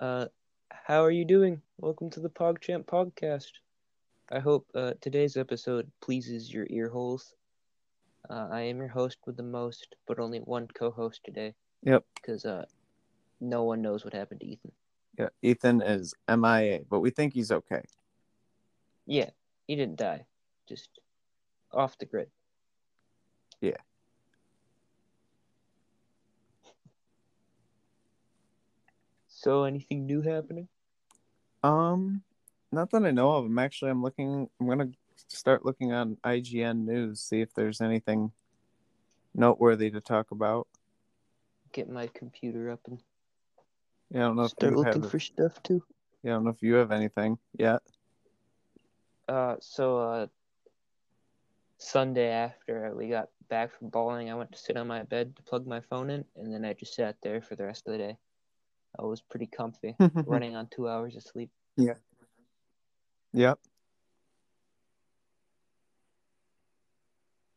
Uh, how are you doing? Welcome to the PogChamp podcast. I hope uh, today's episode pleases your ear holes. Uh, I am your host with the most, but only one co-host today. Yep. Because uh, no one knows what happened to Ethan. Yeah, Ethan is MIA, but we think he's okay. Yeah, he didn't die. Just off the grid. Yeah. So, anything new happening? Um, not that I know of. I'm actually I'm looking. I'm gonna start looking on IGN News, see if there's anything noteworthy to talk about. Get my computer up and Yeah, I don't know if start you looking have. for stuff too. Yeah, I don't know if you have anything yet. Uh, so uh, Sunday after we got back from bowling, I went to sit on my bed to plug my phone in, and then I just sat there for the rest of the day. I was pretty comfy, running on two hours of sleep. Yeah. Yep.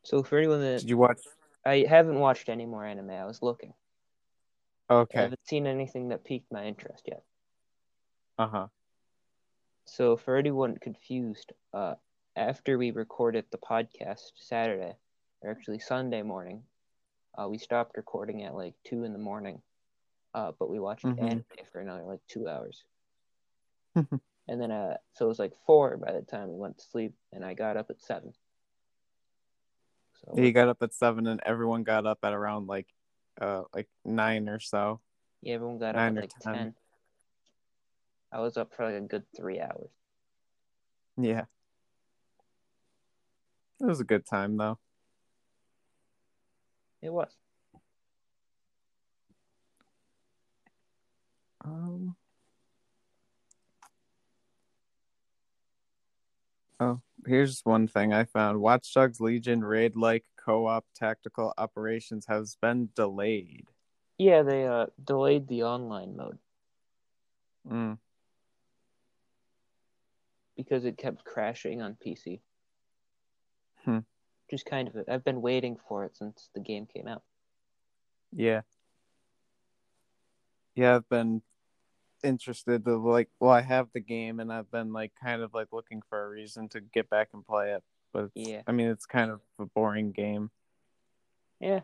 So for anyone that Did you watch? I haven't watched any more anime, I was looking. Okay. I haven't seen anything that piqued my interest yet. Uh huh. So for anyone confused, uh, after we recorded the podcast Saturday, or actually Sunday morning, uh, we stopped recording at like two in the morning, uh, but we watched Mhm. anime for another like two hours, and then uh, so it was like four by the time we went to sleep, and I got up at seven. So He got up at seven, and everyone got up at around like, uh, like nine or so. yeah, everyone got up nine at like 10. ten. I was up for like a good three hours. Yeah. It was a good time though. It was. Um. Oh, here's one thing I found. Watch Dogs Legion raid like co-op tactical operations has been delayed. Yeah, they uh delayed the online mode. Mm. because it kept crashing on PC. Hmm. Just kind of, I've been waiting for it since the game came out. Yeah. Yeah, I've been interested to like well, I have the game and I've been like kind of like looking for a reason to get back and play it. But Yeah. I mean it's kind of a boring game. Yeah,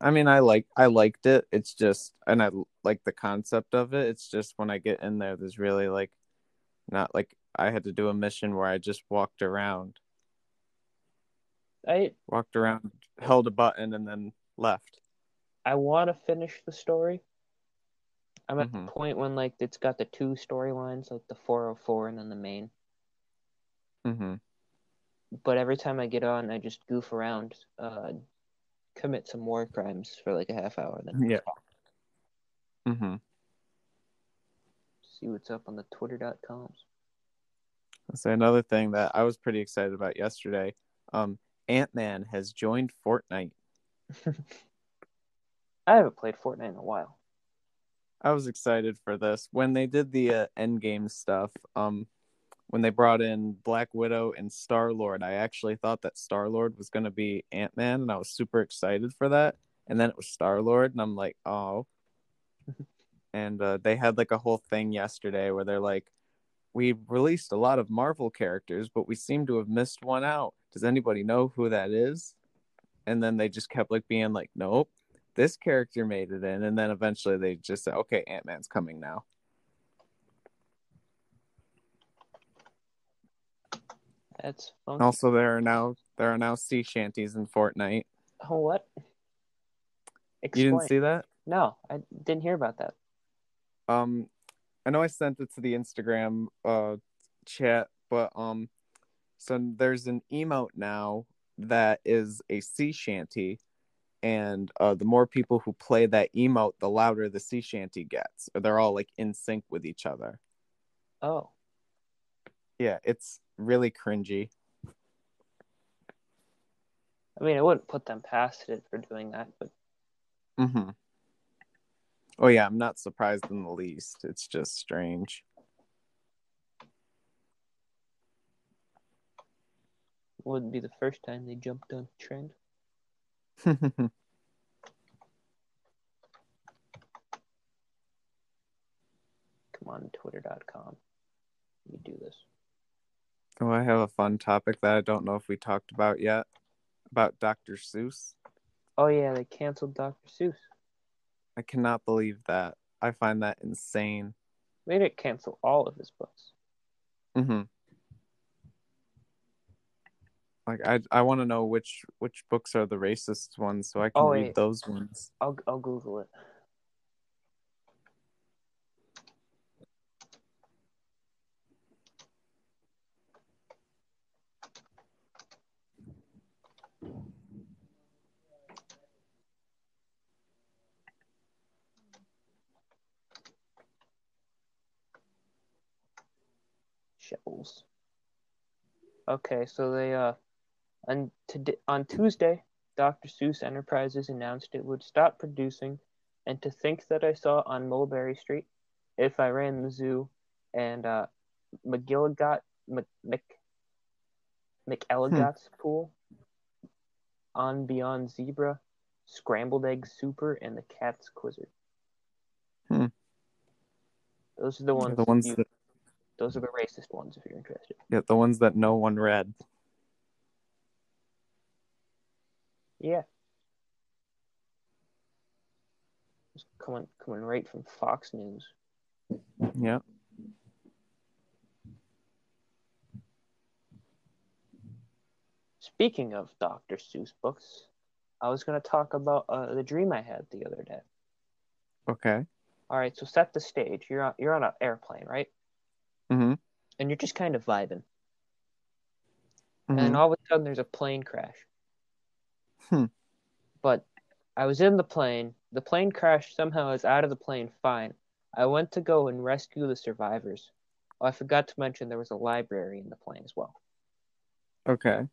I mean, I like I liked it. It's just, and I like the concept of it. It's just when I get in there, there's really like, not like I had to do a mission where I just walked around, I walked around, held a button, and then left. I want to finish the story. I'm at Mhm. the point when like it's got the two storylines, like the 404 and then the main. hmm But every time I get on, I just goof around, uh, commit some war crimes for like a half hour, then Yeah. hmm see what's up on the Twitter.coms. So another thing that I was pretty excited about yesterday, um, Ant Man has joined Fortnite. I haven't played Fortnite in a while. I was excited for this when they did the uh, Endgame stuff. Um, when they brought in Black Widow and Star Lord, I actually thought that Star Lord was going to be Ant Man, and I was super excited for that. And then it was Star Lord, and I'm like, oh. and uh, they had like a whole thing yesterday where they're like, we released a lot of Marvel characters, but we seem to have missed one out. Does anybody know who that is? And then they just kept like being like, nope this character made it in, and then eventually they just said, "Okay, Ant Man's coming now." That's. Also, there are now there are now sea shanties in Fortnite. Oh, what? You didn't see that? No, I didn't hear about that. Um, I know I sent it to the Instagram uh chat, but um, so there's an emote now that is a sea shanty, and uh, the more people who play that emote, the louder the sea shanty gets. Or they're all like in sync with each other. Oh, Yeah, it's really cringy. I mean, I wouldn't put them past it for doing that, but Mm-hmm. Oh yeah, I'm not surprised in the least. It's just strange. wouldn't be the first time they jumped on trend. on twitter.com. You do this. Oh, I have a fun topic that I don't know if we talked about yet about Dr. Seuss. Oh yeah, they canceled Dr. Seuss. I cannot believe that. I find that insane. They didn't cancel all of his books. Mm-hmm. Like I, I want to know which which books are the racist ones, so I can Oh, read wait. those ones. I'll I'll Google it. Shells. Okay, so they uh on today on Tuesday, Dr. Seuss Enterprises announced it would stop producing and to think that I saw on Mulberry Street if I ran the zoo and uh McGilligot Mc, Mc McElligot's pool on Beyond Zebra, Scrambled Egg Super, and the Cat's Quizzard. Hmm. Those are the ones. the ones you- that those are the racist ones, if you're interested. yeah, the ones that no one read. Yeah. It's coming coming right from Fox News. Yeah. Speaking of Dr. Seuss books, I was going to talk about uh, the dream I had the other day. Okay. All right, so set the stage. You're on you're on an airplane, right? Mm-hmm. And you're just kind of vibing. Mhm. And all of a sudden there's a plane crash. Hmm. But I was in the plane. The plane crashed somehow I was out of the plane fine. I went to go and rescue the survivors. Oh, I forgot to mention there was a library in the plane as well. Okay.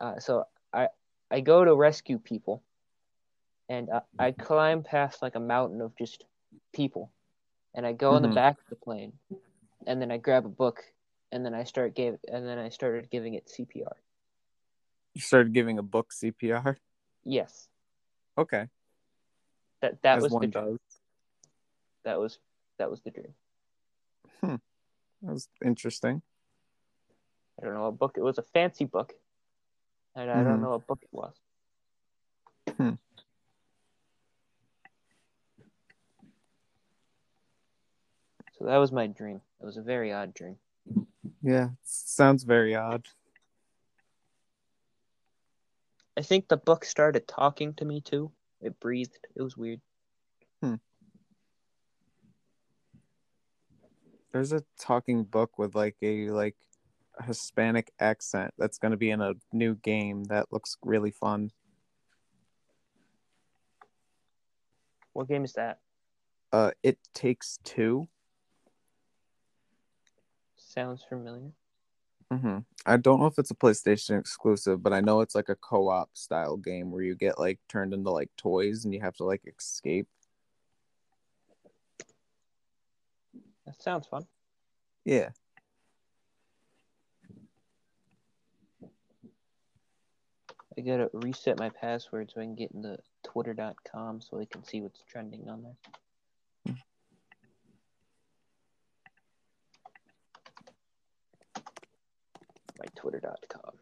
Uh, so I I go to rescue people, and I, I climb past like a mountain of just people, and I go in the Mhm. back of the plane, and then I grab a book, and then I start gave and then I started giving it CPR. You started giving a book CPR. Yes, Okay. that that As was the dream. does. that was that was the dream. That was interesting. I don't know what book it was. A fancy book, and I don't Mhm. know what book it was. Hmm. So that was my dream. It was a very odd dream. Yeah. Sounds very odd. I think the book started talking to me too. It breathed. It was weird. Hmm. There's a talking book with like a like Hispanic accent that's going to be in a new game that looks really fun. What game is that? Uh, it takes 2 Sounds familiar. Mm-hmm. I don't know if it's a PlayStation exclusive, but I know it's like a co-op style game where you get like turned into like toys and you have to like escape. That sounds fun. Yeah. I gotta reset my password so I can get into twitter.com so I can see what's trending on there. twitter.com.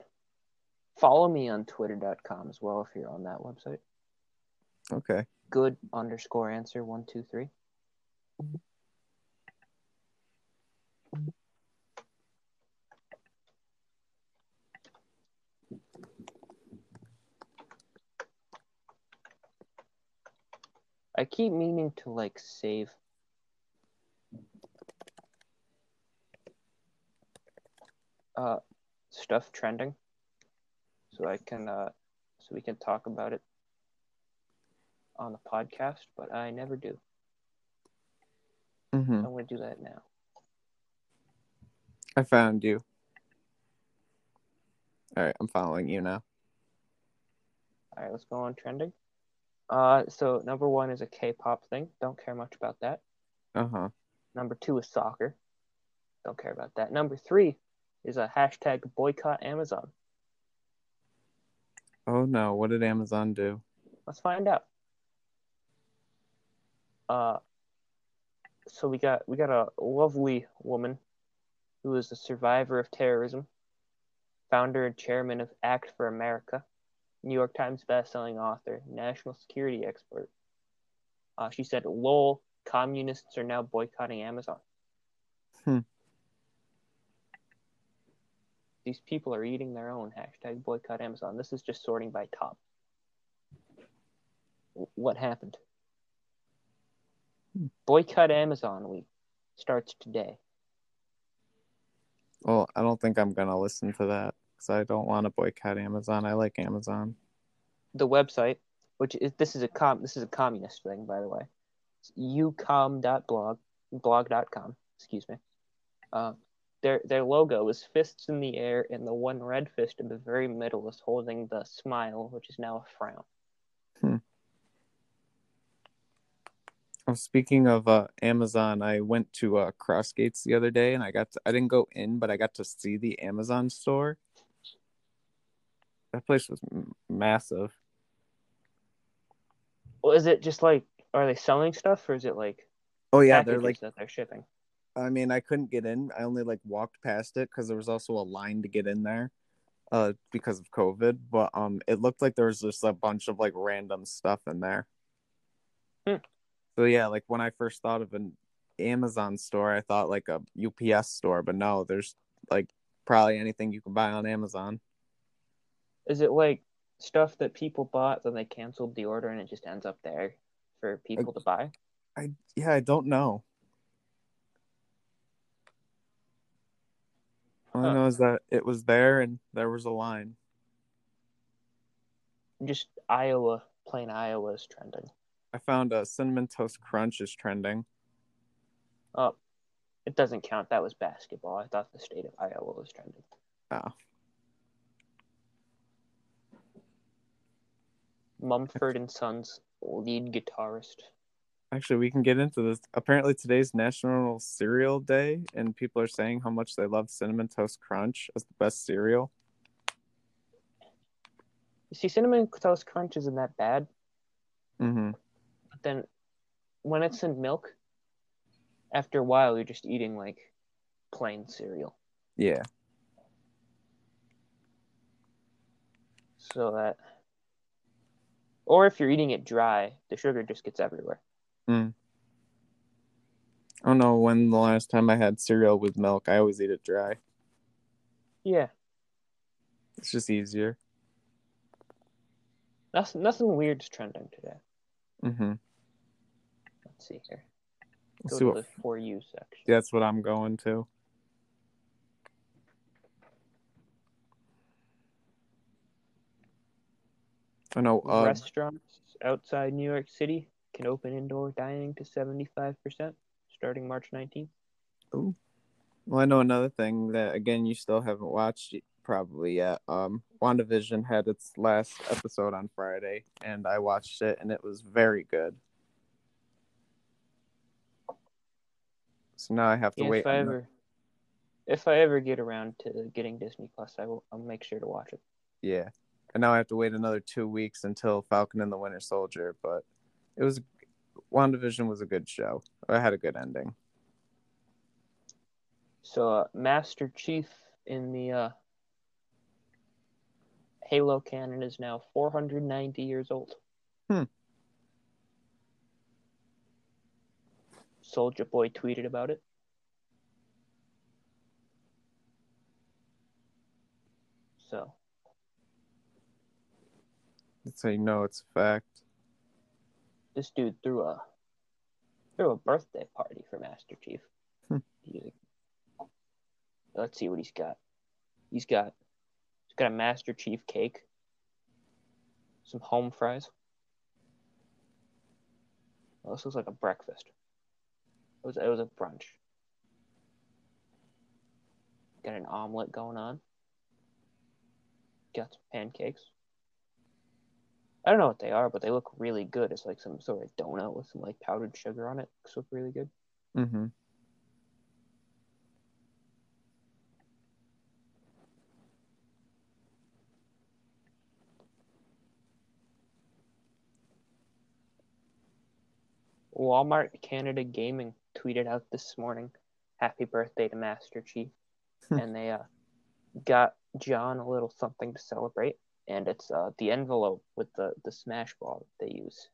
Follow me on twitter.com as well if you're on that website. Okay. Good underscore answer one two three. I keep meaning to like save uh stuff trending so I can uh so we can talk about it on the podcast, but I never do. Mm-hmm. I'm gonna do that now. I found you. All right, I'm following you now. All right, let's go on trending. Uh, so number one is a K-pop thing. Don't care much about that. Uh huh. Number two is soccer. Don't care about that. Number three is a hashtag boycott Amazon. Oh no, what did Amazon do? Let's find out. Uh, so we got we got a lovely woman who is a survivor of terrorism, founder and chairman of Act for America, New York Times bestselling author, national security expert. Uh, she said, "Lol, communists are now boycotting Amazon." Hmm. These people are eating their own. Hashtag boycott Amazon. This is just sorting by top. What happened? Boycott Amazon week starts today. Well, I don't think I'm gonna listen to that because I don't want to boycott Amazon. I like Amazon. The website, which is this is a com this is a communist thing, by the way. It's ucom.blog blog.com, excuse me. Uh, their their logo is fists in the air, and the one red fist in the very middle is holding the smile, which is now a frown. Oh, speaking of uh, Amazon, I went to uh, Crossgates the other day, and I got to, I didn't go in, but I got to see the Amazon store. That place was m- massive. Well, is it just like are they selling stuff, or is it like Oh yeah, they're like. that they're shipping? I mean, I couldn't get in. I only like walked past it because there was also a line to get in there, uh, because of COVID. But um, it looked like there was just a bunch of like random stuff in there. Hmm. So yeah, like when I first thought of an Amazon store, I thought like a UPS store, but no, there's like probably anything you can buy on Amazon. Is it like stuff that people bought, then they canceled the order, and it just ends up there for people to buy? I yeah, I don't know. All I know is that it was there and there was a line. Just Iowa, plain Iowa is trending. I found a cinnamon toast crunch is trending. Oh, it doesn't count. That was basketball. I thought the state of Iowa was trending. Oh. Mumford and Sons lead guitarist. Actually, we can get into this. Apparently, today's National Cereal Day, and people are saying how much they love cinnamon toast crunch as the best cereal. You see, cinnamon toast crunch isn't that bad, Mm-hmm. but then when it's in milk, after a while, you're just eating like plain cereal. Yeah. So that, or if you're eating it dry, the sugar just gets everywhere. I don't know when the last time I had cereal with milk. I always eat it dry. Yeah, It's just easier. nothing, nothing weird's trending today. Mm-hmm. Let's see here. We'll Go see to what. the for you section. That's what I'm going to. I know. Uh, Restaurants outside New York City can open indoor dining to 75% starting March 19th. Ooh. Well, I know another thing that again you still haven't watched probably yet. Um, WandaVision had its last episode on Friday, and I watched it, and it was very good. So now I have to Yeah, wait. if I on the- ever if I ever get around to getting Disney Plus, I will I'll make sure to watch it. Yeah, and now I have to wait another two weeks until Falcon and the Winter Soldier. But it was WandaVision was a good show. I had a good ending. So uh, Master Chief in the uh, Halo canon is now 490 years old. Hmm. Soldier Boy tweeted about it. So how you know it's a fact. This dude threw a threw a birthday party for Master Chief. Hmm. Like- let's see what he's got. He's got he's got a Master Chief cake, some home fries. Well, this looks like a breakfast. It was it was a brunch. Got an omelet going on. Got some pancakes. I don't know what they are, but they look really good. It's like some sort of donut with some like powdered sugar on it. Looks look really good. Mm-hmm. Walmart Canada Gaming tweeted out this morning, "Happy birthday to Master Chief," and they uh, got John a little something to celebrate, and it's uh, the envelope with the the Smash ball that they use.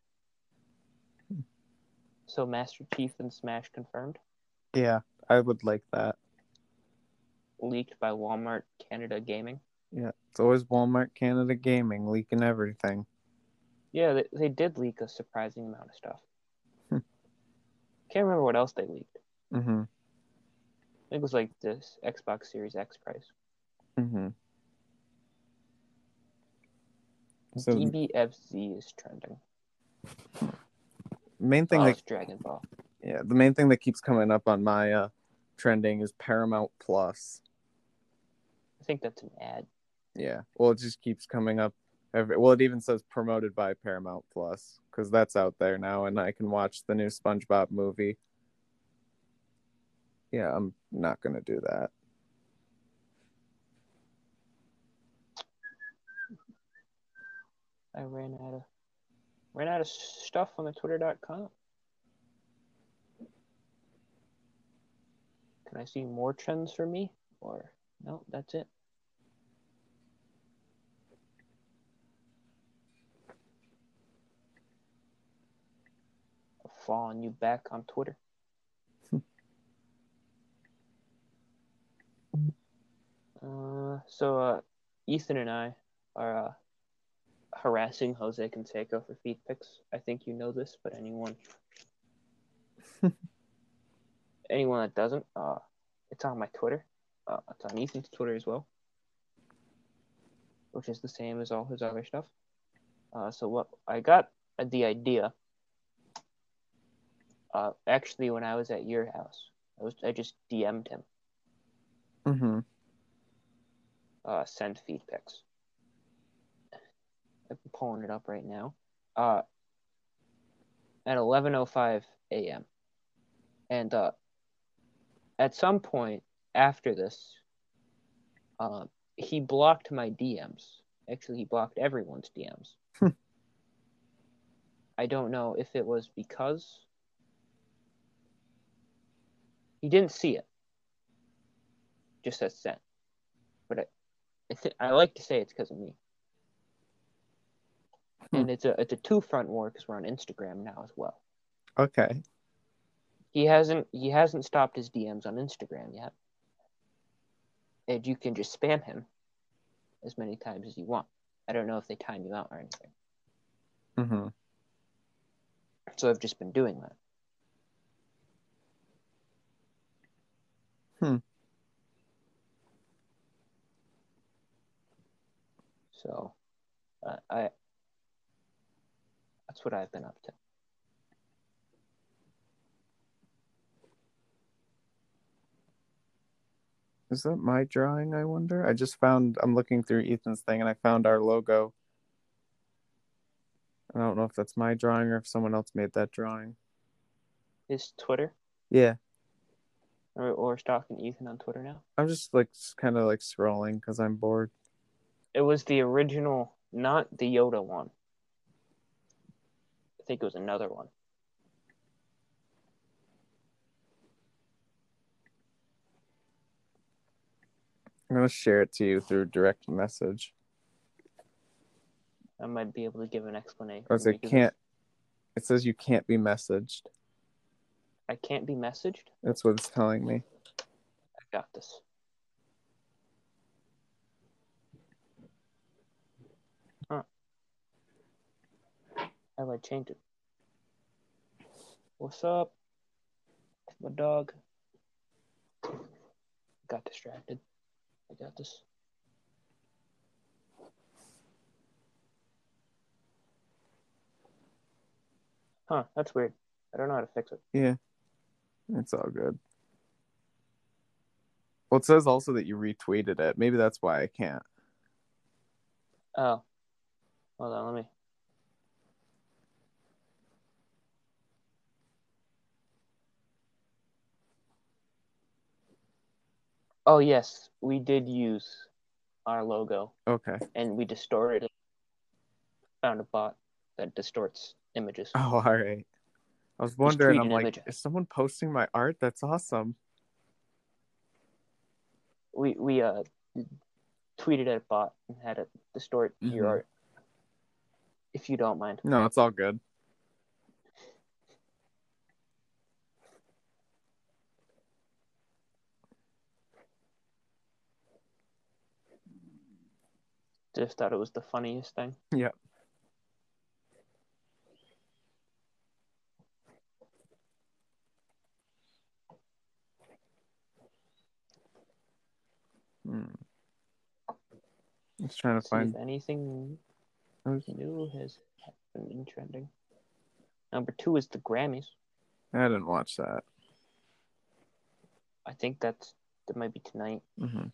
So Master Chief and Smash confirmed, Yeah, I would like that. leaked by Walmart Canada Gaming. Yeah, it's always Walmart Canada Gaming leaking everything. Yeah, they, they did leak a surprising amount of stuff. Hmm. Can't remember what else they leaked. Mm-hmm. I think it was like this Xbox Series X price. Mm-hmm. So DBFZ is trending. main thing oh, that Dragon Ball. yeah, the main thing that keeps coming up on my uh trending is Paramount Plus. I think that's an ad. Yeah. Well, it just keeps coming up. Every, well, it even says promoted by Paramount Plus because that's out there now, and I can watch the new SpongeBob movie. Yeah, I'm not gonna do that. I ran out of ran out of stuff on the twitter.com. Can I see more trends for me? Or no, that's it. I'll following you back on Twitter. uh, so uh, Ethan and I are uh, harassing Jose Canseco for feed pics. I think you know this, but anyone anyone that doesn't, uh, it's on my Twitter. Uh, it's on Ethan's Twitter as well, which is the same as all his other stuff. Uh, so what I got the idea. Uh, actually, when I was at your house, I was I just DM'd him. Mm-hmm. Uh, send feed pics. I'm pulling it up right now. Uh, at 11:05 a.m. And uh, at some point after this, uh, he blocked my DMs. Actually, he blocked everyone's DMs. I don't know if it was because he didn't see it. Just says sent. But I, I, th- I like to say it's because of me. Hmm. And it's a it's a two front war because we're on Instagram now as well. Okay. He hasn't he hasn't stopped his DMs on Instagram yet. And you can just spam him as many times as you want. I don't know if they time you out or anything. Mm-hmm. So I've just been doing that. Hmm. So uh, I that's what I've been up to. Is that my drawing? I wonder. I just found. I'm looking through Ethan's thing, and I found our logo. I don't know if that's my drawing or if someone else made that drawing. Is Twitter Yeah, or or stalking Ethan on Twitter now. I'm just like kind of like scrolling because I'm bored. It was the original, not the Yoda one. I think it was another one. I'm gonna share it to you through direct message. I might be able to give an explanation. Or it can't. It says you can't be messaged. I can't be messaged. That's what it's telling me. I got this. How do I change it? What's up? My dog. Got distracted. I got this. Huh, that's weird. I don't know how to fix it. Yeah, it's all good. Well, it says also that you retweeted it. Maybe that's why I can't. Oh. Hold on, let me. Oh, yes, we did use our logo Okay. and we distorted it. Found a bot that distorts images. Oh, all right. I was wondering. I'm like, image. is someone posting my art? That's awesome. We we uh tweeted at a bot and had it distort your Mhm. art. If you don't mind. No, it's all good. Just thought it was the funniest thing. Yeah. Hmm. Just trying to See find. if anything was- new has in trending. Number two is the Grammys. I didn't watch that. I think that's that might be tonight. hmm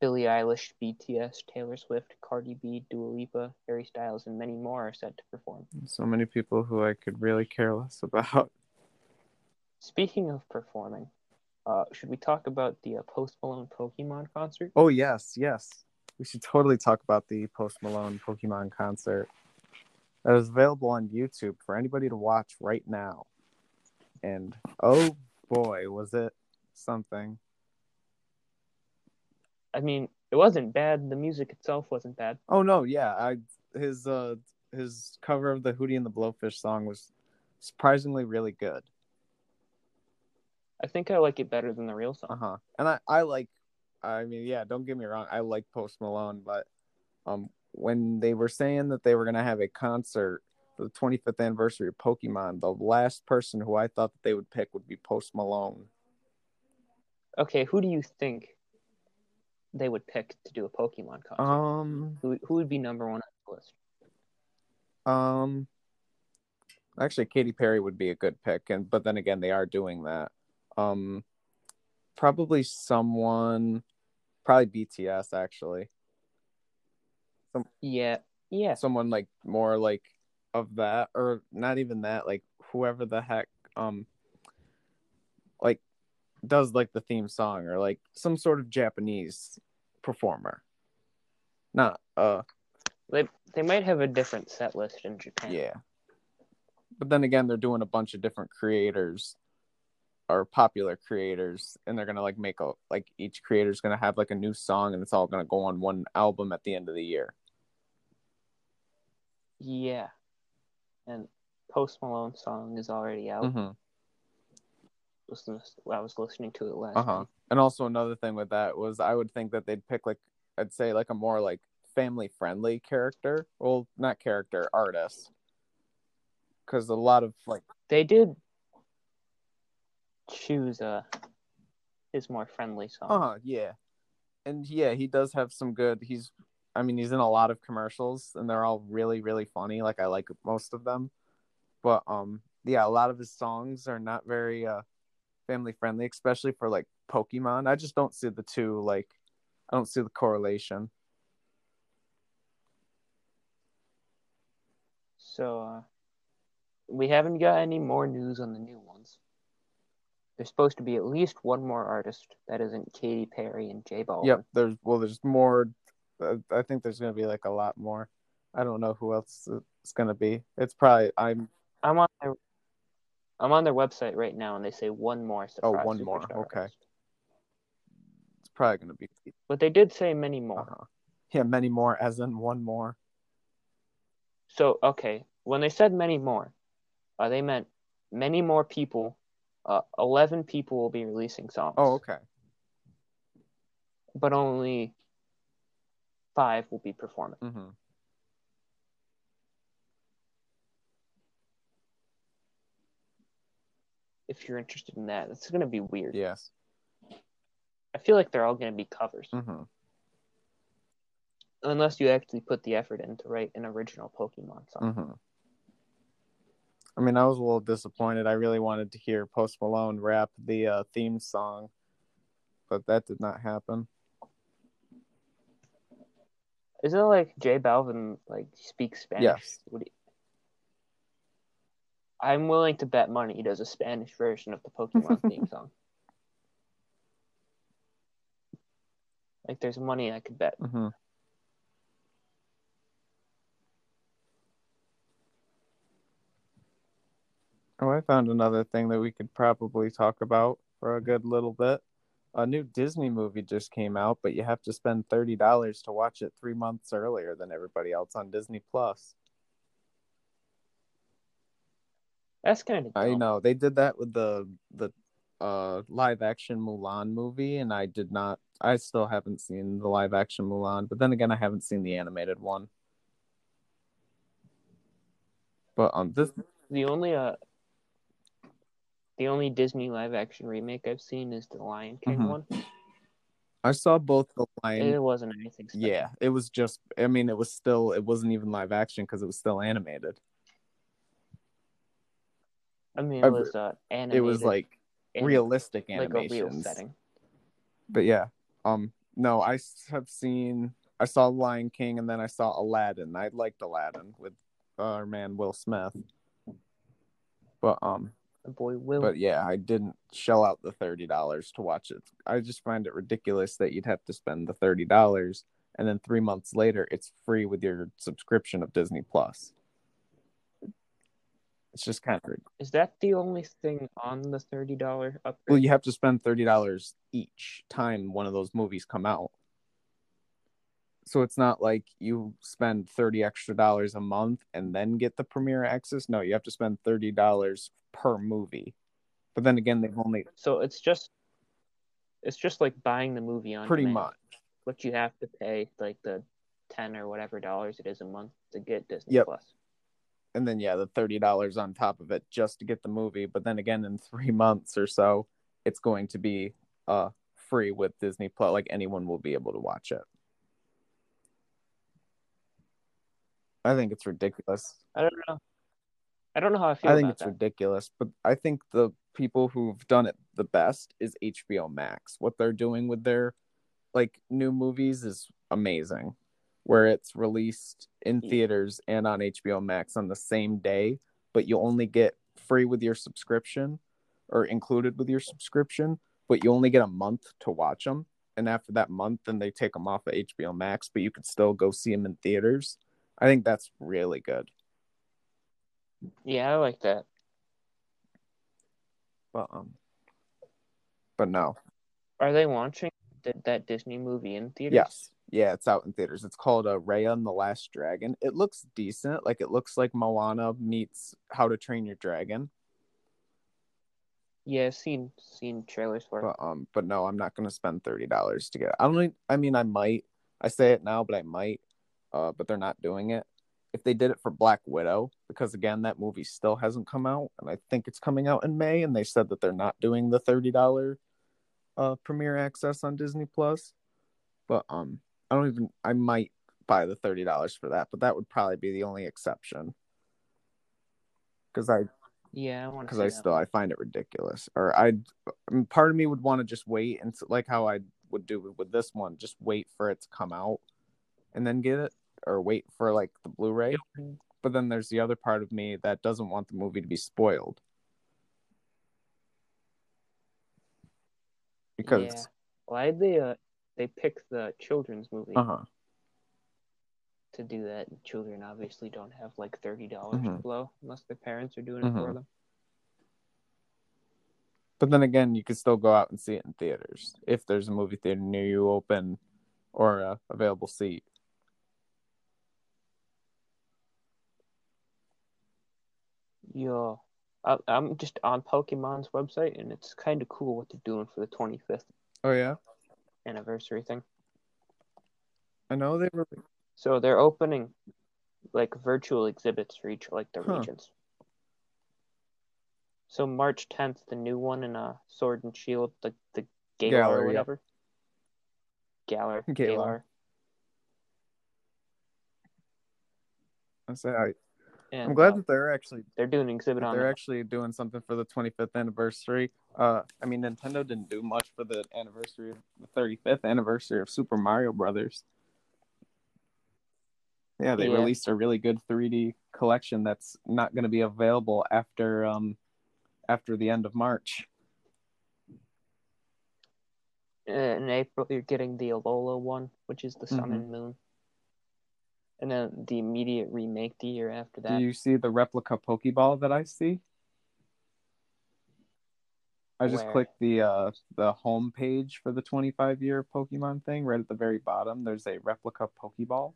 Billie Eilish, BTS, Taylor Swift, Cardi B, Dua Lipa, Harry Styles, and many more are set to perform. So many people who I could really care less about. Speaking of performing, uh, should we talk about the uh, Post Malone Pokemon concert? Oh yes, yes. We should totally talk about the Post Malone Pokemon concert. That is available on YouTube for anybody to watch right now. And oh boy, was it something. I mean, it wasn't bad. The music itself wasn't bad. Oh no, yeah. I his uh his cover of the Hootie and the Blowfish song was surprisingly really good. I think I like it better than the real song. Uh-huh. And I I like I mean, yeah, don't get me wrong, I like Post Malone, but um when they were saying that they were going to have a concert for the 25th anniversary of Pokemon, the last person who I thought that they would pick would be Post Malone. Okay, who do you think they would pick to do a Pokemon concert? Um who who would be number one on the list? um actually Katy Perry would be a good pick and but then again they are doing that. Um probably someone probably BTS actually. Some, Yeah, yeah. someone like more like of that or not even that like whoever the heck um like does like the theme song or like some sort of japanese performer not uh They they might have a different set list in Japan. yeah but then again they're doing a bunch of different creators or popular creators and they're gonna like make a like each creator's gonna have like a new song and it's all gonna go on one album at the end of the year Yeah. And Post Malone's song is already out. mm-hmm. I was listening to it last Uh-huh. And also another thing with that was I would think that they'd pick like I'd say like a more like family friendly character. Well, not character, artist. Cuz a lot of like They did choose a his more friendly song. uh yeah. And yeah, he does have some good he's I mean, he's in a lot of commercials and they're all really really funny. Like I like most of them. But um yeah, a lot of his songs are not very uh family friendly, especially for like Pokemon. I just don't see the two like I don't see the correlation. So uh we haven't got any more news on the new ones. There's supposed to be at least one more artist that isn't Katy Perry and J Balvin. Yep, there's well, there's more. Uh, I think there's gonna be like a lot more. I don't know who else it's gonna be. It's probably I'm. I'm on I'm on their website right now and they say one more Oh, one more, superstar okay. artist. It's probably gonna be. But they did say many more. Uh-huh. Yeah, many more, as in one more. So okay, when they said many more, uh, they meant many more people. Uh, eleven people will be releasing songs. Oh, okay. But only five will be performing. Mm-hmm. If you're interested in that, it's gonna be weird. Yes. I feel like they're all gonna be covers, Mm-hmm. unless you actually put the effort in to write an original Pokemon song. Mm-hmm. I mean, I was a little disappointed. I really wanted to hear Post Malone rap the uh, theme song, but that did not happen. Isn't it like J Balvin like speaks Spanish? Yes. Would he... I'm willing to bet money he does a Spanish version of the Pokemon theme song. Like there's money I could bet. Mm-hmm. Oh, I found another thing that we could probably talk about for a good little bit. A new Disney movie just came out, but you have to spend thirty dollars to watch it three months earlier than everybody else on Disney Plus. That's kind of. I know they did that with the the uh live action Mulan movie, and I did not. I still haven't seen the live action Mulan, but then again, I haven't seen the animated one. But um, this The only uh, the only Disney live action remake I've seen is the Lion King Mhm. one. I saw both the Lion. It wasn't anything. Special. Yeah, it was just. I mean, it was still. It wasn't even live action because it was still animated. I mean, it was uh, animated. It was like and realistic like a animations. real setting. But yeah, um, no, I have seen. I saw Lion King and then I saw Aladdin. I liked Aladdin with our man Will Smith. But um, The boy Will. but yeah, I didn't shell out the thirty dollars to watch it. I just find it ridiculous that you'd have to spend the thirty dollars and then three months later it's free with your subscription of Disney Plus. It's just kind of weird. Is that the only thing on the thirty dollar upgrade? well, you have to spend thirty dollars each time one of those movies come out. So it's not like you spend thirty extra dollars a month and then get the premiere access. No, you have to spend thirty dollars per movie. But then again, they've only So it's just, it's just like buying the movie on pretty demand, much. but you have to pay like the ten or whatever dollars it is a month to get Disney Yep. Plus. And then yeah, the thirty dollars on top of it just to get the movie. But then again, in three months or so, it's going to be uh free with Disney Plus. Like anyone will be able to watch it. I think it's ridiculous. I don't know. I don't know how I feel I think it's that. ridiculous, but I think the people who've done it the best is HBO Max. What they're doing with their like new movies is amazing. Where it's released in theaters and on HBO Max on the same day, but you only get free with your subscription or included with your subscription, but you only get a month to watch them. And after that month, then they take them off of HBO Max, but you could still go see them in theaters. I think that's really good. Yeah, I like that. But um, but no, Are they launching th- that Disney movie in theaters? Yes. Yeah, it's out in theaters. It's called uh, Raya and the Last Dragon. It looks decent. Like it looks like Moana meets How to Train Your Dragon. Yeah, seen seen trailers for it. But um, but no, I'm not gonna spend thirty dollars to get it. I don't. I mean, I might. I say it now, but I might. Uh, but they're not doing it. If they did it for Black Widow, because again, that movie still hasn't come out, and I think it's coming out in May, and they said that they're not doing the thirty dollar uh premiere access on Disney Plus. But um, I don't even. I might buy the thirty dollars for that, but that would probably be the only exception. Because I Yeah, I because I still I find it ridiculous. Or I'd I mean, part of me would want to just wait and like how I would do with, this one, just wait for it to come out and then get it, or wait for like the Blu-ray. But then there's the other part of me that doesn't want the movie to be spoiled because yeah. Why they uh they picked the children's movie uh huh to do that? Children obviously don't have like thirty dollars to Mhm. blow unless their parents are doing it for Mhm. them. But then again, you could still go out and see it in theaters if there's a movie theater near you open or a available seat. Yeah, I, I'm just on Pokemon's website and it's kind of cool what they're doing for the 25th Oh yeah, anniversary thing. I know they were. So they're opening like virtual exhibits for each like the Huh. regions. So March 10th, the new one in uh Sword and Shield, the the Galar Galar, or whatever. Galar. Galar. Galar. I say I, And, I'm glad uh, that they're actually they're doing an exhibit on they're that. actually doing something for the 25th anniversary. Uh, I mean, Nintendo didn't do much for the anniversary of the 35th anniversary of Super Mario Brothers. Yeah, they Yeah. released a really good 3D collection that's not going to be available after um after the end of March. In April, you're getting the Alola one, which is the Sun Mhm. and Moon. And then the immediate remake the year after that. Do you see the replica Pokeball that I see? I just Where? clicked the uh the home page for the 25 year Pokemon thing. Right at the very bottom, there's a replica Pokeball.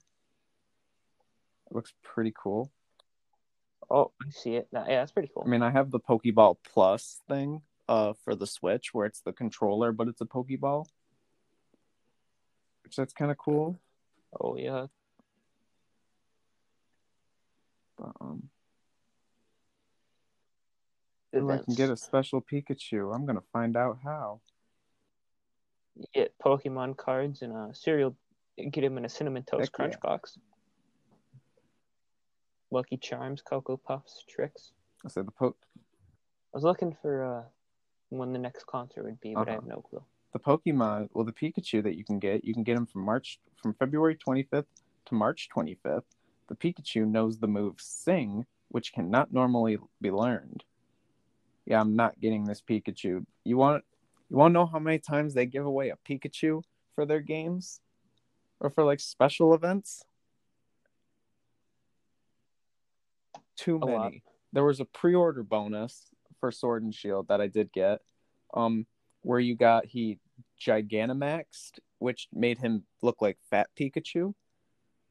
It looks pretty cool. Oh, I see it. Yeah, that's pretty cool. I mean, I have the Pokeball Plus thing uh for the Switch where it's the controller, but it's a Pokeball. Which that's kind of cool. oh yeah. But, um, ooh, I can get a special Pikachu. I'm gonna find out how. You get Pokemon cards and a cereal. Get them in a cinnamon toast Heck crunch yeah. box. Lucky Charms, Cocoa Puffs, Trix. I said the Poke. I was looking for uh, when the next concert would be, but I Uh-huh. have no clue. the Pokemon, well, the Pikachu that you can get, you can get them from March from February 25th to March 25th. The Pikachu knows the move Sing, which cannot normally be learned. Yeah, I'm not getting this Pikachu. You want you want to know how many times they give away a Pikachu for their games or for like special events? Too A many. lot. There was a pre-order bonus for Sword and Shield that I did get. Um where you got he Gigantamaxed, which made him look like Fat Pikachu.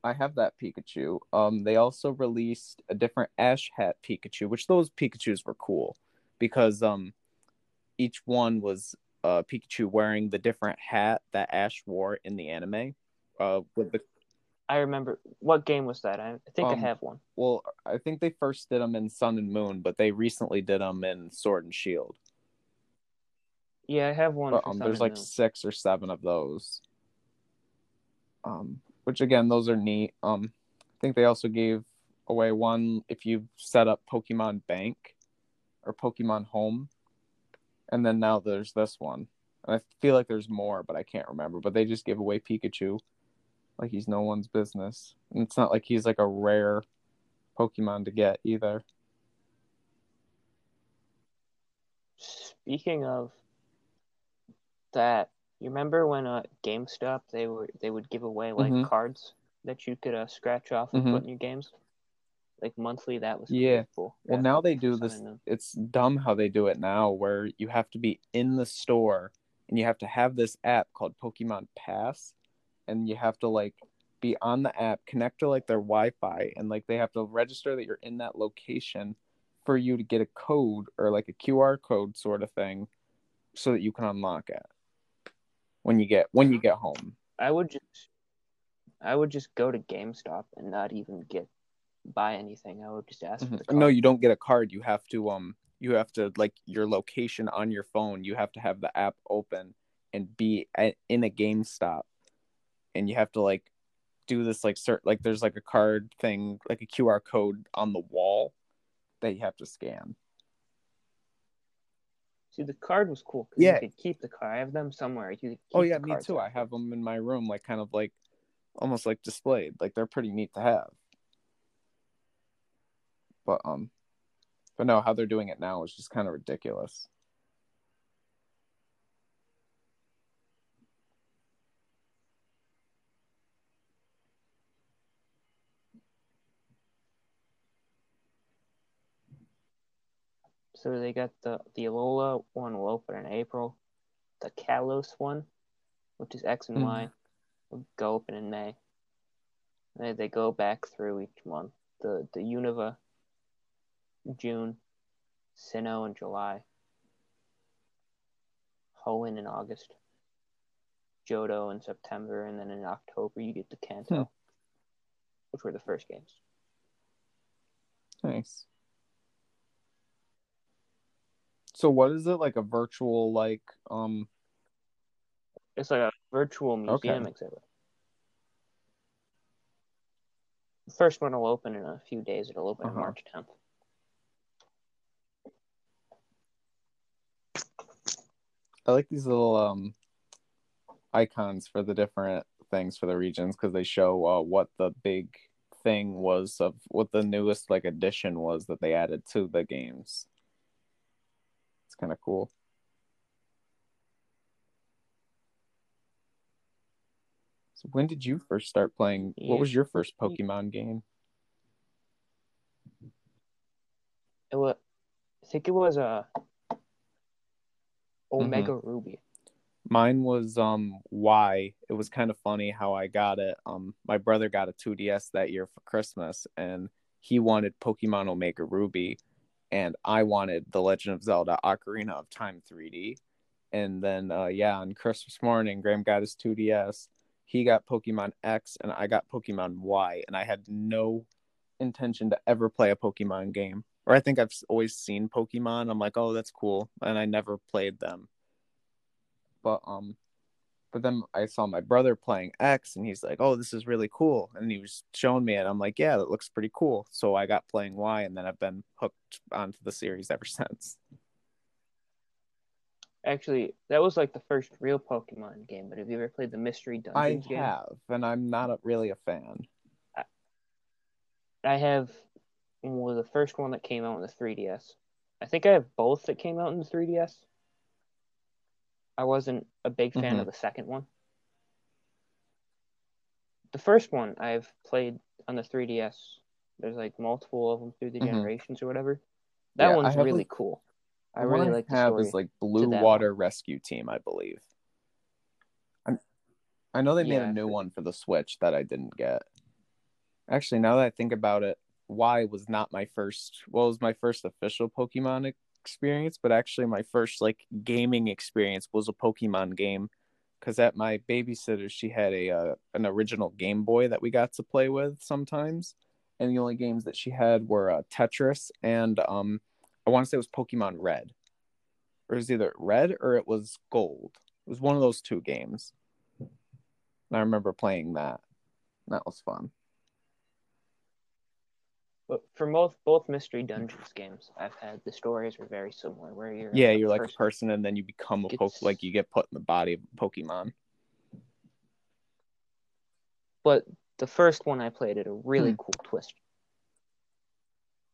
I have that Pikachu. Um, they also released a different Ash Hat Pikachu, which those Pikachu's were cool because um, each one was uh Pikachu wearing the different hat that Ash wore in the anime. Uh, with the I remember what game was that? I, I think I Um, have one. well, I think they first did them in Sun and Moon, but they recently did them in Sword and Shield. Yeah, I have one. but um, there's like Moon. six or seven of those. Um, which again, those are neat. Um, I think they also gave away one if you set up Pokemon Bank or Pokemon Home, and then now there's this one. And I feel like there's more, but I can't remember. But they just gave away Pikachu, like he's no one's business, and it's not like he's like a rare Pokemon to get either. Speaking of that, you remember when uh GameStop they were they would give away like Mhm. cards that you could uh, scratch off and Mhm. put in your games, like monthly. That was Yeah. cool. Well, Yeah, now they do this. It's dumb how they do it now, where you have to be in the store and you have to have this app called Pokemon Pass, and you have to like be on the app, connect to like their Wi-Fi, and like they have to register that you're in that location for you to get a code or like a QR code sort of thing, so that you can unlock it when you get when you get home. I would just I would just go to GameStop and not even get buy anything. I would just ask for the Mhm. card. No, you don't get a card. You have to um you have to like your location on your phone. You have to have the app open and be at, in a GameStop, and you have to like do this like cert like there's like a card thing like a QR code on the wall that you have to scan. See, the card was cool. Yeah. you could keep the card. I have them somewhere. You could Oh yeah, me too. I have them in my room, like kind of like almost like displayed. Like they're pretty neat to have. But um, but no, how they're doing it now is just kind of ridiculous. So they got the the Alola one will open in April. The Kalos one, which is X and Mhm. Y, will go open in May. They they go back through each month. The the Unova, June, Sinnoh in July, Hoenn in August, Johto in September, and then in October you get the Kanto, Hmm. which were the first games. Nice. So what is it like a virtual like um It's like a virtual Okay. museum exhibit. The first one will open in a few days. It'll open Uh-huh. on March 10th. I like these little um icons for the different things for the regions because they show uh, what the big thing was of what the newest like addition was that they added to the games. It's kind of cool. So when did you first start playing? What was your first Pokemon game? It was, I think it was a. Omega Ruby. Mine was um Y. It was kind of funny how I got it. Um, my brother got a 2DS that year for Christmas, and he wanted Pokemon Omega Ruby, and I wanted The Legend of Zelda: Ocarina of Time 3D. And then, uh, yeah, on Christmas morning, Graham got his 2DS. He got Pokemon X, and I got Pokemon Y, and I had no intention to ever play a Pokemon game. Or I think I've always seen Pokemon. I'm like, oh, that's cool, and I never played them but um but then I saw my brother playing X and he's like, "Oh, this is really cool." And he was showing me it. I'm like, "Yeah, that looks pretty cool." So I got playing Y and then I've been hooked onto the series ever since. Actually, that was like the first real Pokemon game, but have you ever played the Mystery Dungeon? I game? have, and I'm not a, really a fan. I have well, the first one that came out in the 3DS. I think I have both that came out in the 3DS. I wasn't a big fan Mhm. of the second one. The first one I've played on the 3DS. There's like multiple of them through the Mhm. generations or whatever. That Yeah, one's really like- cool. I one really like the have is like Blue Water Rescue Team, I believe. i I know they made Yeah, a new one for the Switch that I didn't get. Actually, now that I think about it, Y was not my first. Well, it was my first official Pokemon experience, but actually my first like gaming experience was a Pokemon game. Because at my babysitter, she had a uh, an original Game Boy that we got to play with sometimes, and the only games that she had were uh, Tetris and um, I want to say it was Pokemon Red, or it was either Red or it was Gold. It was one of those two games. And I remember playing that. That was fun. But for both both Mystery Dungeons games I've had, the stories are very similar. Where you're Yeah, you're like a person- and then you become a poke. Like you get put in the body of a Pokemon. But the first one I played had a really Hmm. cool twist.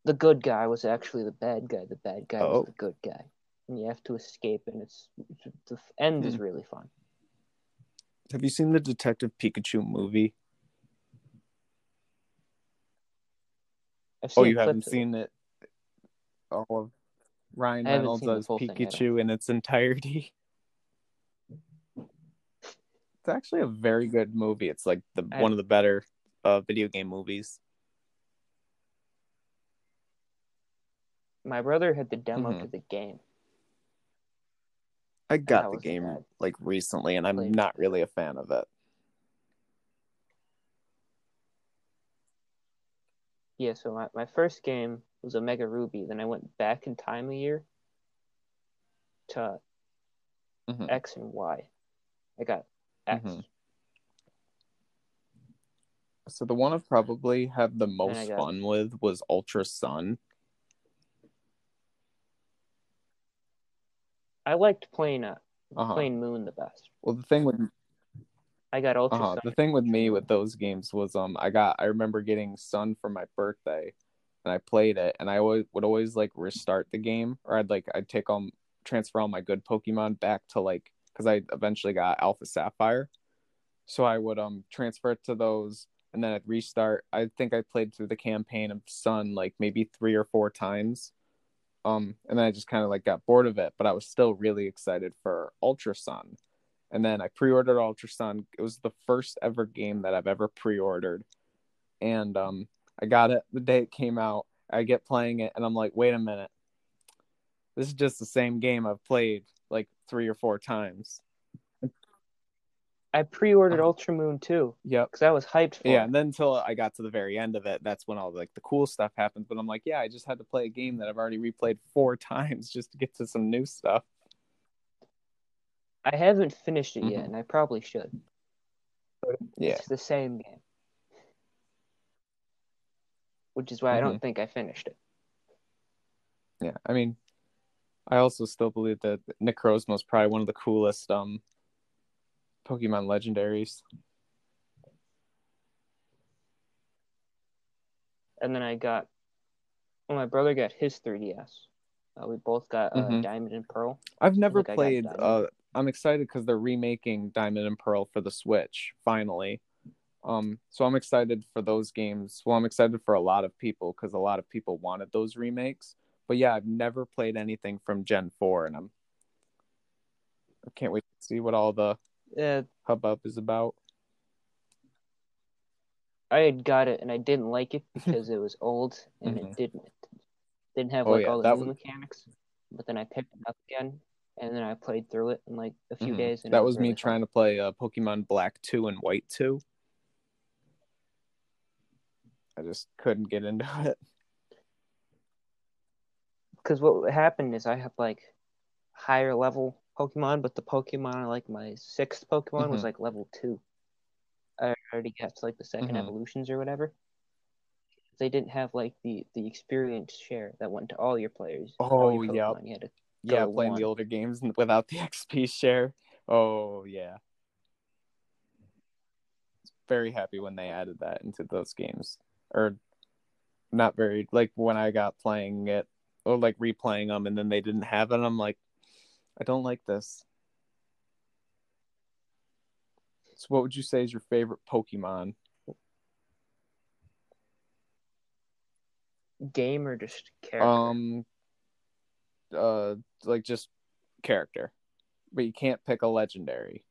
The good guy was actually the bad guy. The bad guy Oh. was the good guy, and you have to escape. And it's the end is Hmm. really fun. Have you seen the Detective Pikachu movie? Oh, you haven't seen it. All of Ryan I Reynolds as full thing, I don't. Pikachu in its entirety. It's actually a very good movie. It's like the I- one of the better uh, video game movies. My brother had the demo Mhm. to the game. I got the game bad. like recently, and I'm Played- not really a fan of it. Yeah, so my, my first game was Omega Ruby. Then I went back in time a year to Mhm. X and Y. I got X. Mhm. So the one I've probably had the most got- fun with was Ultra Sun. I liked playing uh, Uh-huh. playing Moon the best. Well, the thing with I got Ultra uh Sun. the thing with me with those games was um I got I remember getting Sun for my birthday, and I played it, and I always, would always like restart the game, or I'd like I'd take all transfer all my good Pokemon back to like because I eventually got Alpha Sapphire, so I would um transfer it to those, and then I'd restart. I think I played through the campaign of Sun like maybe three or four times. Um, and then I just kind of like got bored of it, but I was still really excited for Ultra Sun. And then I pre-ordered Ultra Sun. It was the first ever game that I've ever pre-ordered. And um I got it the day it came out. I get playing it and I'm like, "Wait a minute. This is just the same game I've played like 3 or 4 times." I pre-ordered Uh-huh. Ultra Moon too Yep. because I was hyped for Yeah, it. and then until I got to the very end of it, that's when all like the cool stuff happens. But I'm like, yeah, I just had to play a game that I've already replayed four times just to get to some new stuff. I haven't finished it yet, Mhm. and I probably should. Yeah. It's the same game, which is why I Mm-hmm. don't think I finished it. Yeah, I mean, I also still believe that Necrozma is probably one of the coolest um Pokemon legendaries. And then I got, well, my brother got his 3DS. Uh, we both got uh, Mhm. Diamond and Pearl. I've never I played. Uh, I'm excited because they're remaking Diamond and Pearl for the Switch finally. Um, so I'm excited for those games. Well, I'm excited for a lot of people because a lot of people wanted those remakes. But yeah, I've never played anything from Gen Four, and I'm I can't wait to see what all the Uh, hubbub is about. I had got it and I didn't like it because it was old and Mhm. it didn't didn't have Oh, like yeah, all the new was- mechanics. But then I picked it up again and then I played through it in like a few Mhm. days. And That was me really trying fun. to play uh, Pokemon Black 2 and White 2. I just couldn't get into it. Because what happened is I have like higher level Pokemon, but the Pokemon like my sixth Pokemon was Mhm. like level two. I already got to like the 2nd Mhm. evolutions or whatever. They didn't have like the the experience share that went to all your players. Oh. Pokemon. You had to Yeah, playing the older games without the XP share. Oh, yeah. Very happy when they added that into those games. Or not very, like when I got playing it or like replaying them and then they didn't have it. I'm like, I don't like this. So, what would you say is your favorite Pokemon? game or just character. Um, uh, like just character, but you can't pick a legendary.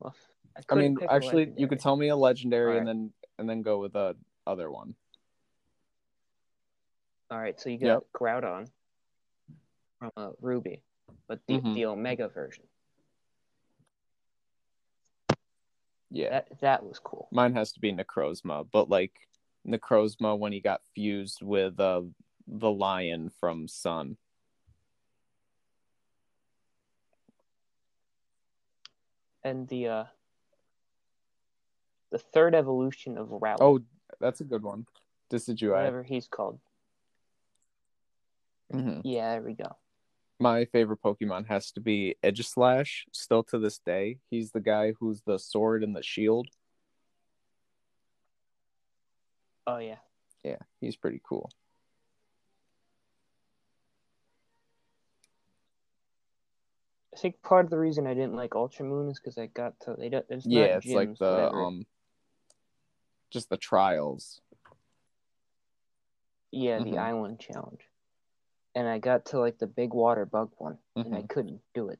Well, I, I mean, actually, you could tell me a legendary Alright. and then and then go with a other one. All right, so you got Yep. Groudon from uh, Ruby, but the Mhm. the Omega version. Yeah, That that was cool. mine has to be Necrozma, but like Necrozma when he got fused with uh the lion from Sun. And the uh the third evolution of Rowlet, Oh, that's a good one. Decidueye. whatever he's called. Mhm. Yeah, there we go. My favorite Pokemon has to be Aegislash. Still to this day, he's the guy who's the sword and the shield. Oh yeah. Yeah, he's pretty cool. I think part of the reason I didn't like Ultra Moon is because I got to they don't. It's yeah, it's gyms, like the whatever. um, just the trials. yeah, the mhm. island challenge, and I got to like the big water bug one, and I Mhm. couldn't do it,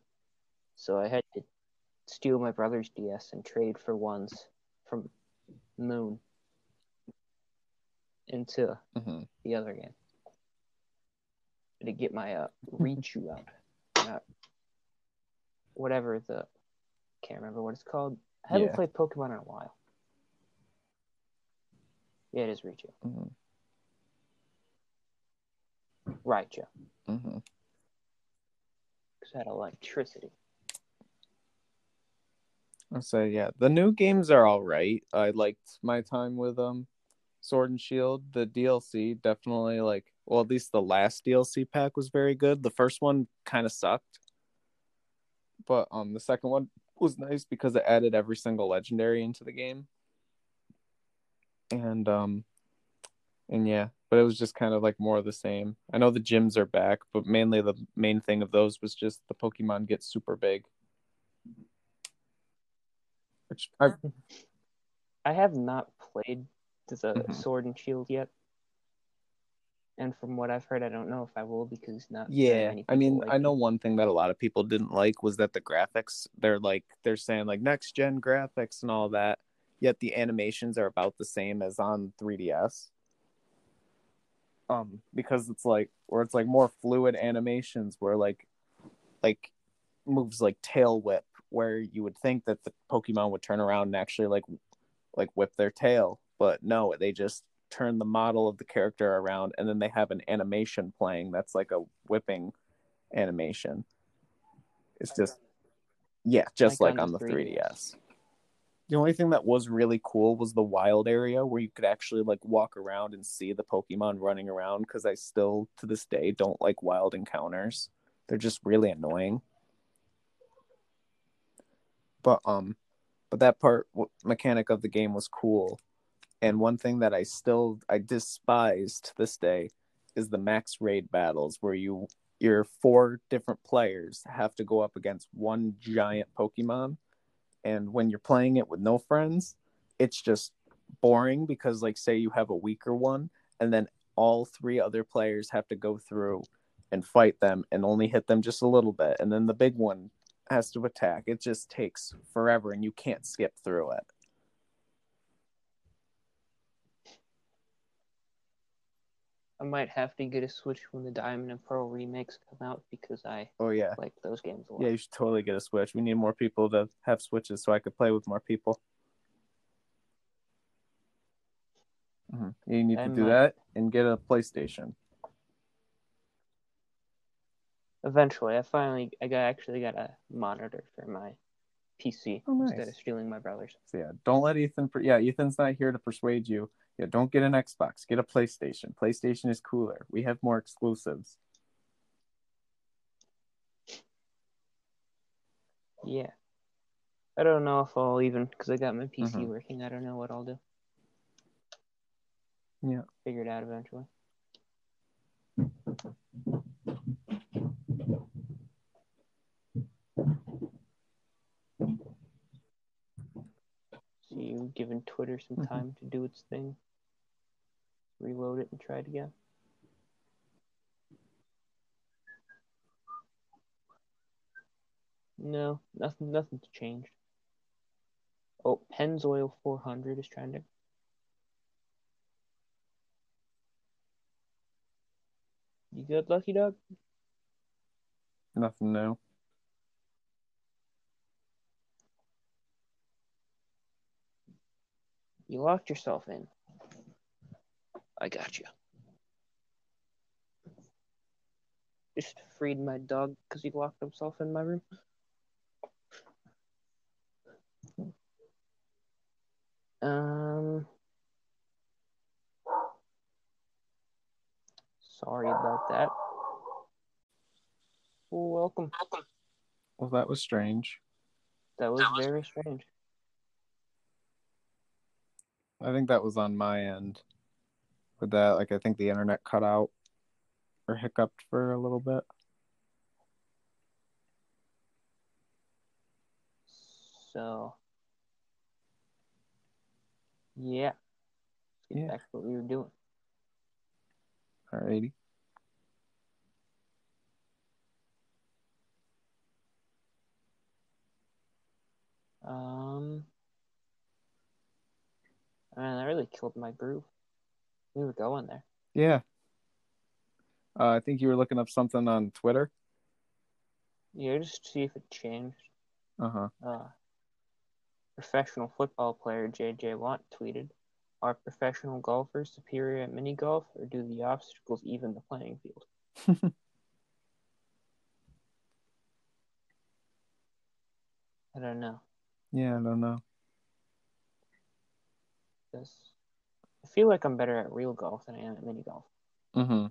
so I had to steal my brother's DS and trade for ones from Moon into Mhm. the other game to get my uh, Reachu out. Uh, whatever the can't remember what it's called. I haven't Yeah. played Pokemon in a while. Yeah, it is Reachu. Mhm. Raichu. Mhm. Because it had electricity. I say yeah, the new games are all right. I liked my time with um, Sword and Shield. The DLC definitely like well, at least the last DLC pack was very good. The first one kind of sucked, but um, the second one was nice because it added every single legendary into the game. And um, and yeah, but it was just kind of like more of the same. I know the gyms are back, but mainly the main thing of those was just the Pokemon get super big. Which I I have not played the Mhm. Sword and Shield yet. And from what I've heard, I don't know if I will because not Yeah, I mean, like I know it. one thing that a lot of people didn't like was that the graphics, they're like, they're saying like next gen graphics and all that, yet the animations are about the same as on 3DS. Um, because it's like, or it's like more fluid animations where like, like moves like tail whip, where you would think that the Pokemon would turn around and actually like, like whip their tail, but no, they just turn the model of the character around and then they have an animation playing that's like a whipping animation. It's just yeah, just Like like, on on the the 3DS. 3DS. The only thing that was really cool was the wild area where you could actually like walk around and see the Pokemon running around because I still to this day don't like wild encounters. They're just really annoying. But um but that part w- mechanic of the game was cool. And one thing that I still I despise to this day is the max raid battles where you your four different players have to go up against one giant Pokemon. And when you're playing it with no friends, it's just boring because like say you have a weaker one and then all three other players have to go through and fight them and only hit them just a little bit. And then the big one has to attack. It just takes forever and you can't skip through it I might have to get a Switch when the Diamond and Pearl remakes come out because I oh yeah like those games a lot. yeah you should totally get a switch we need more people to have switches so i could play with more people Mhm. you need I to do might. that and get a playstation Eventually, I finally I got actually got a monitor for my PC Oh, instead nice. of stealing my brother's. So yeah, don't let Ethan. Per- yeah, Ethan's not here to persuade you. Yeah, don't get an Xbox. Get a PlayStation. PlayStation is cooler. We have more exclusives. Yeah. I don't know if I'll even because I got my PC Mhm. working. I don't know what I'll do. Yeah. Figure it out eventually. See you giving Twitter some Mhm. time to do its thing. Reload it and try it again. No, nothing. Nothing's changed. Oh, Pennzoil 400 is trending. You good, Lucky Dog? Nothing new. You locked yourself in. I got you. Just freed my dog because he locked himself in my room. Um. Sorry about that. Well, welcome. Well, that was strange. That was very strange. I think that was on my end. With that, like, I think the internet cut out or hiccuped for a little bit. So, yeah. Let's get Yeah. back to what we were doing. Alrighty. Um, man, that really killed my groove. We were going there. Yeah. Uh, I think you were looking up something on Twitter. Yeah, just to see if it changed. Uh huh. Uh, professional football player J.J. Watt tweeted, "Are professional golfers superior at mini golf, or do the obstacles even the playing field?" I don't know. Yeah, I don't know. I feel like I'm better at real golf than I am at mini golf. Mm-hmm.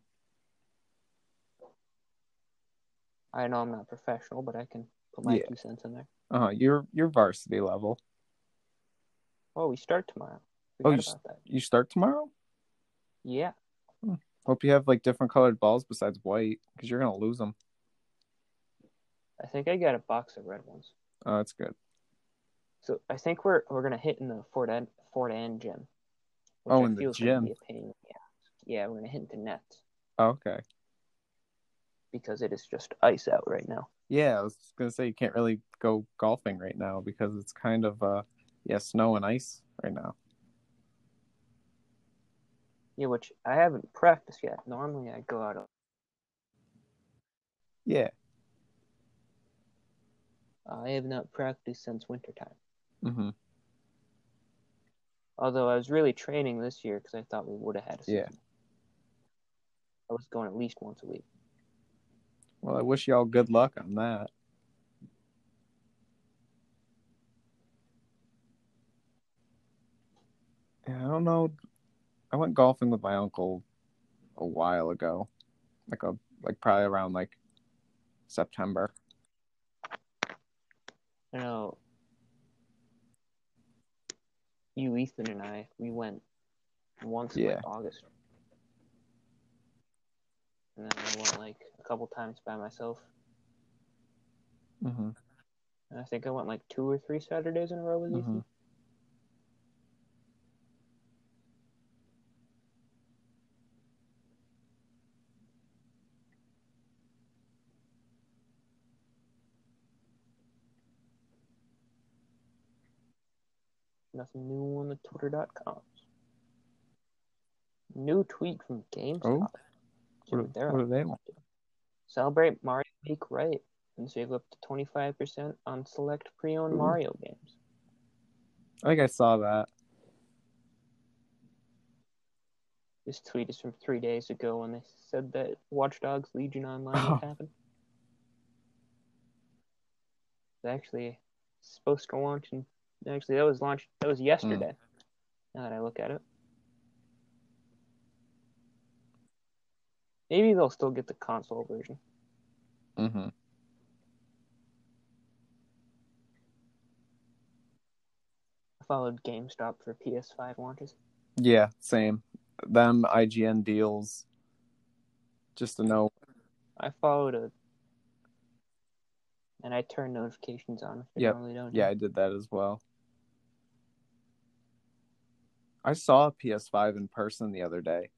I know I'm not professional, but I can put my Yeah. two cents in there. Uh huh. You're you're varsity level. Oh, we start tomorrow. Oh, you s- about that. You start tomorrow. Yeah. Hope you have like different colored balls besides white, because you're gonna lose them. I think I got a box of red ones. Oh, that's good. So I think we're we're gonna hit in the Fort End Fort End gym. Oh, I in the gym. pain ass. Yeah, we're gonna hit the nets Oh, okay. because it is just ice out right now. Yeah, I was gonna say you can't really go golfing right now because it's kind of uh yeah snow and ice right now. Yeah, which I haven't practiced yet. Normally I go out. Yeah. I have not practiced since wintertime. Mm-hmm. Although I was really training this year because I thought we would have had a season. Yeah. I was going at least once a week. Well, I wish y'all good luck on that. Yeah, I don't know. I went golfing with my uncle a while ago, like a like probably around like September. I know you, Ethan, and I, we went once in like August. And then I went like a couple times by myself. Mm-hmm. And I think I went like two or three Saturdays in a row with Mhm. Ethan. Nothing new on the Twitter.com. New tweet from GameStop. Oh. What, they're what do they want? Celebrate Mario Week right and save up to 25% on select pre-owned Mario games. I think I saw that. This tweet is from three days ago when they said that Watch Dogs Legion Online Oh. would happen. It's actually supposed to launch in actually that was launched that was yesterday. Now that I look at it. Maybe they'll still get the console version. Mm-hmm. I followed GameStop for PS5 launches. Yeah, same. Them IGN deals. Just to know. I followed a and I turned notifications on, Yep. don't. Yeah, I did that as well. I saw a PS5 in person the other day.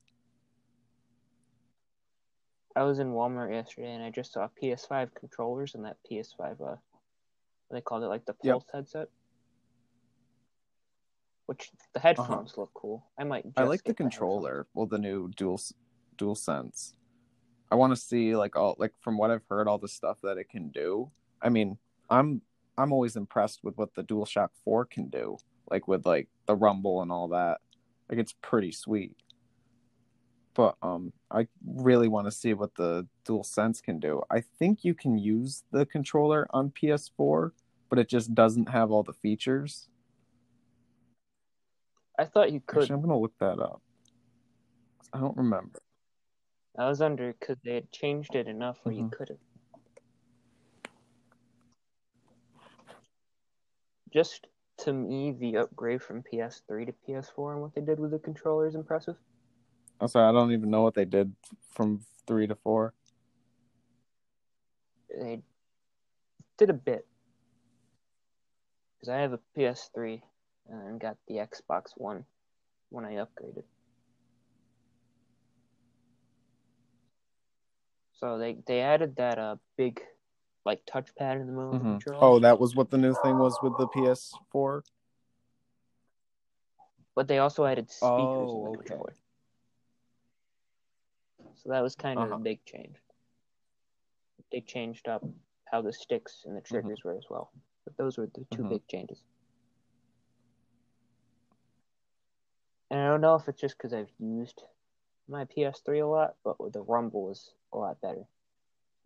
I was in Walmart yesterday and I just saw PS5 controllers and that PS5 uh they called it like the Yep. Pulse headset. Which the headphones look cool. I might just Uh-huh. I like the controller. Well, the new dual dual sense. I want to see like all like from what I've heard, all the stuff that it can do. I mean, I'm I'm always impressed with what the DualShock Four can do, like with like the rumble and all that. Like it's pretty sweet. But um, I really want to see what the Dual Sense can do. I think you can use the controller on PS4, but it just doesn't have all the features. I thought you could. Actually, I'm gonna look that up. I don't remember. I was under because they had changed it enough where you Mhm. could have. Just to me, the upgrade from PS3 to PS4 and what they did with the controller is impressive. I'm sorry, I don't even know what they did from three to four. They did a bit. Because I have a PS3 and got the Xbox One when I upgraded. So they, they added that uh big like touchpad in the middle of the Mhm. controller. Oh, that was what the new thing was with the PS4. But they also added speakers in Oh, the okay. controller. So that was kind of Uh-huh. a big change. They changed up how the sticks and the triggers were as well. But those were the 2 Mhm. big changes. And I don't know if it's just because I've used my PS3 a lot, but the Rumble is a lot better.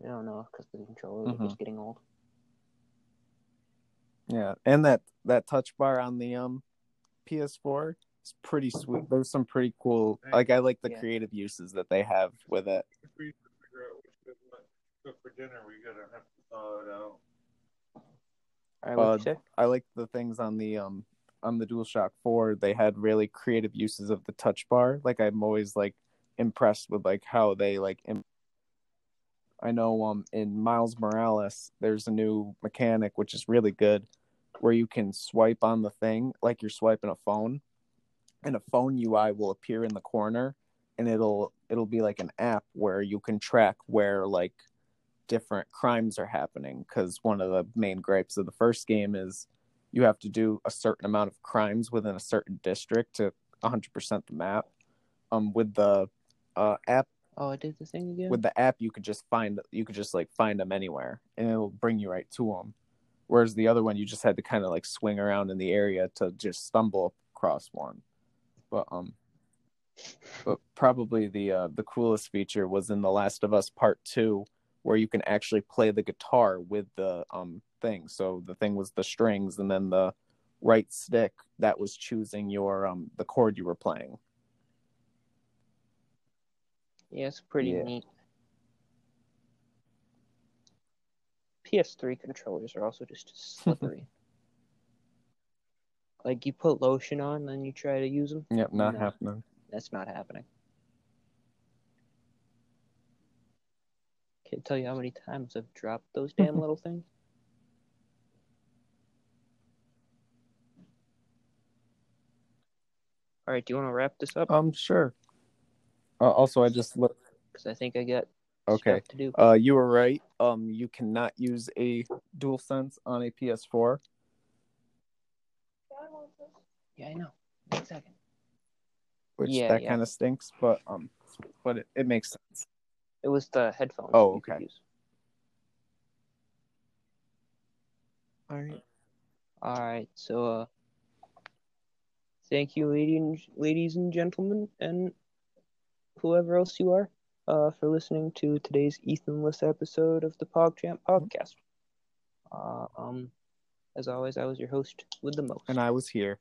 I don't know because the controller are Mhm. just getting old. Yeah, and that that touch bar on the um PS4 is pretty sweet. There's some pretty cool. Like I like the Yeah. creative uses that they have with it. If we figure out which good one cook for dinner, we gotta have to thaw it out. All right, what Uh. I like the things on the um on the DualShock 4. They had really creative uses of the touch bar. Like I'm always like impressed with like how they like. Im- I know um in Miles Morales there's a new mechanic which is really good, where you can swipe on the thing like you're swiping a phone, and a phone UI will appear in the corner, and it'll it'll be like an app where you can track where like different crimes are happening because one of the main gripes of the first game is you have to do a certain amount of crimes within a certain district to 100% the map. Um with the uh app Oh, I did the thing again. with the app you could just find you could just like find them anywhere and it'll bring you right to them whereas the other one you just had to kind of like swing around in the area to just stumble across one. But um but probably the uh the coolest feature was in the last of us part 2 where you can actually play the guitar with the um thing. So the thing was the strings and then the right stick that was choosing your um the chord you were playing Yeah, it's pretty Yeah. neat. PS3 controllers are also just slippery. like you put lotion on, then you try to use them. yep not No. happening That's not happening. Can't tell you how many times I've dropped those damn little things. All right, do you want to wrap this up? I'm um sure uh, also i just look Because I think I got Okay. stuff to do. Uh, you were right. Um, you cannot use a dual sense on a PS4. Yeah, I know. One second. which Yeah, that yeah. kind of stinks, but um, but it, it makes sense. It was the headphones. Oh, you could okay. use. All right. All right. So, uh, thank you, lady and, ladies and gentlemen, and whoever else you are, uh, for listening to today's Ethanless episode of the PogChamp podcast. Uh, um, as always, I was your host with the most. And I was here.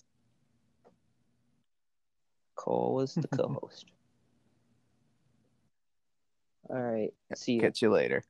Cole was the co-host. All right. See you. Catch you later.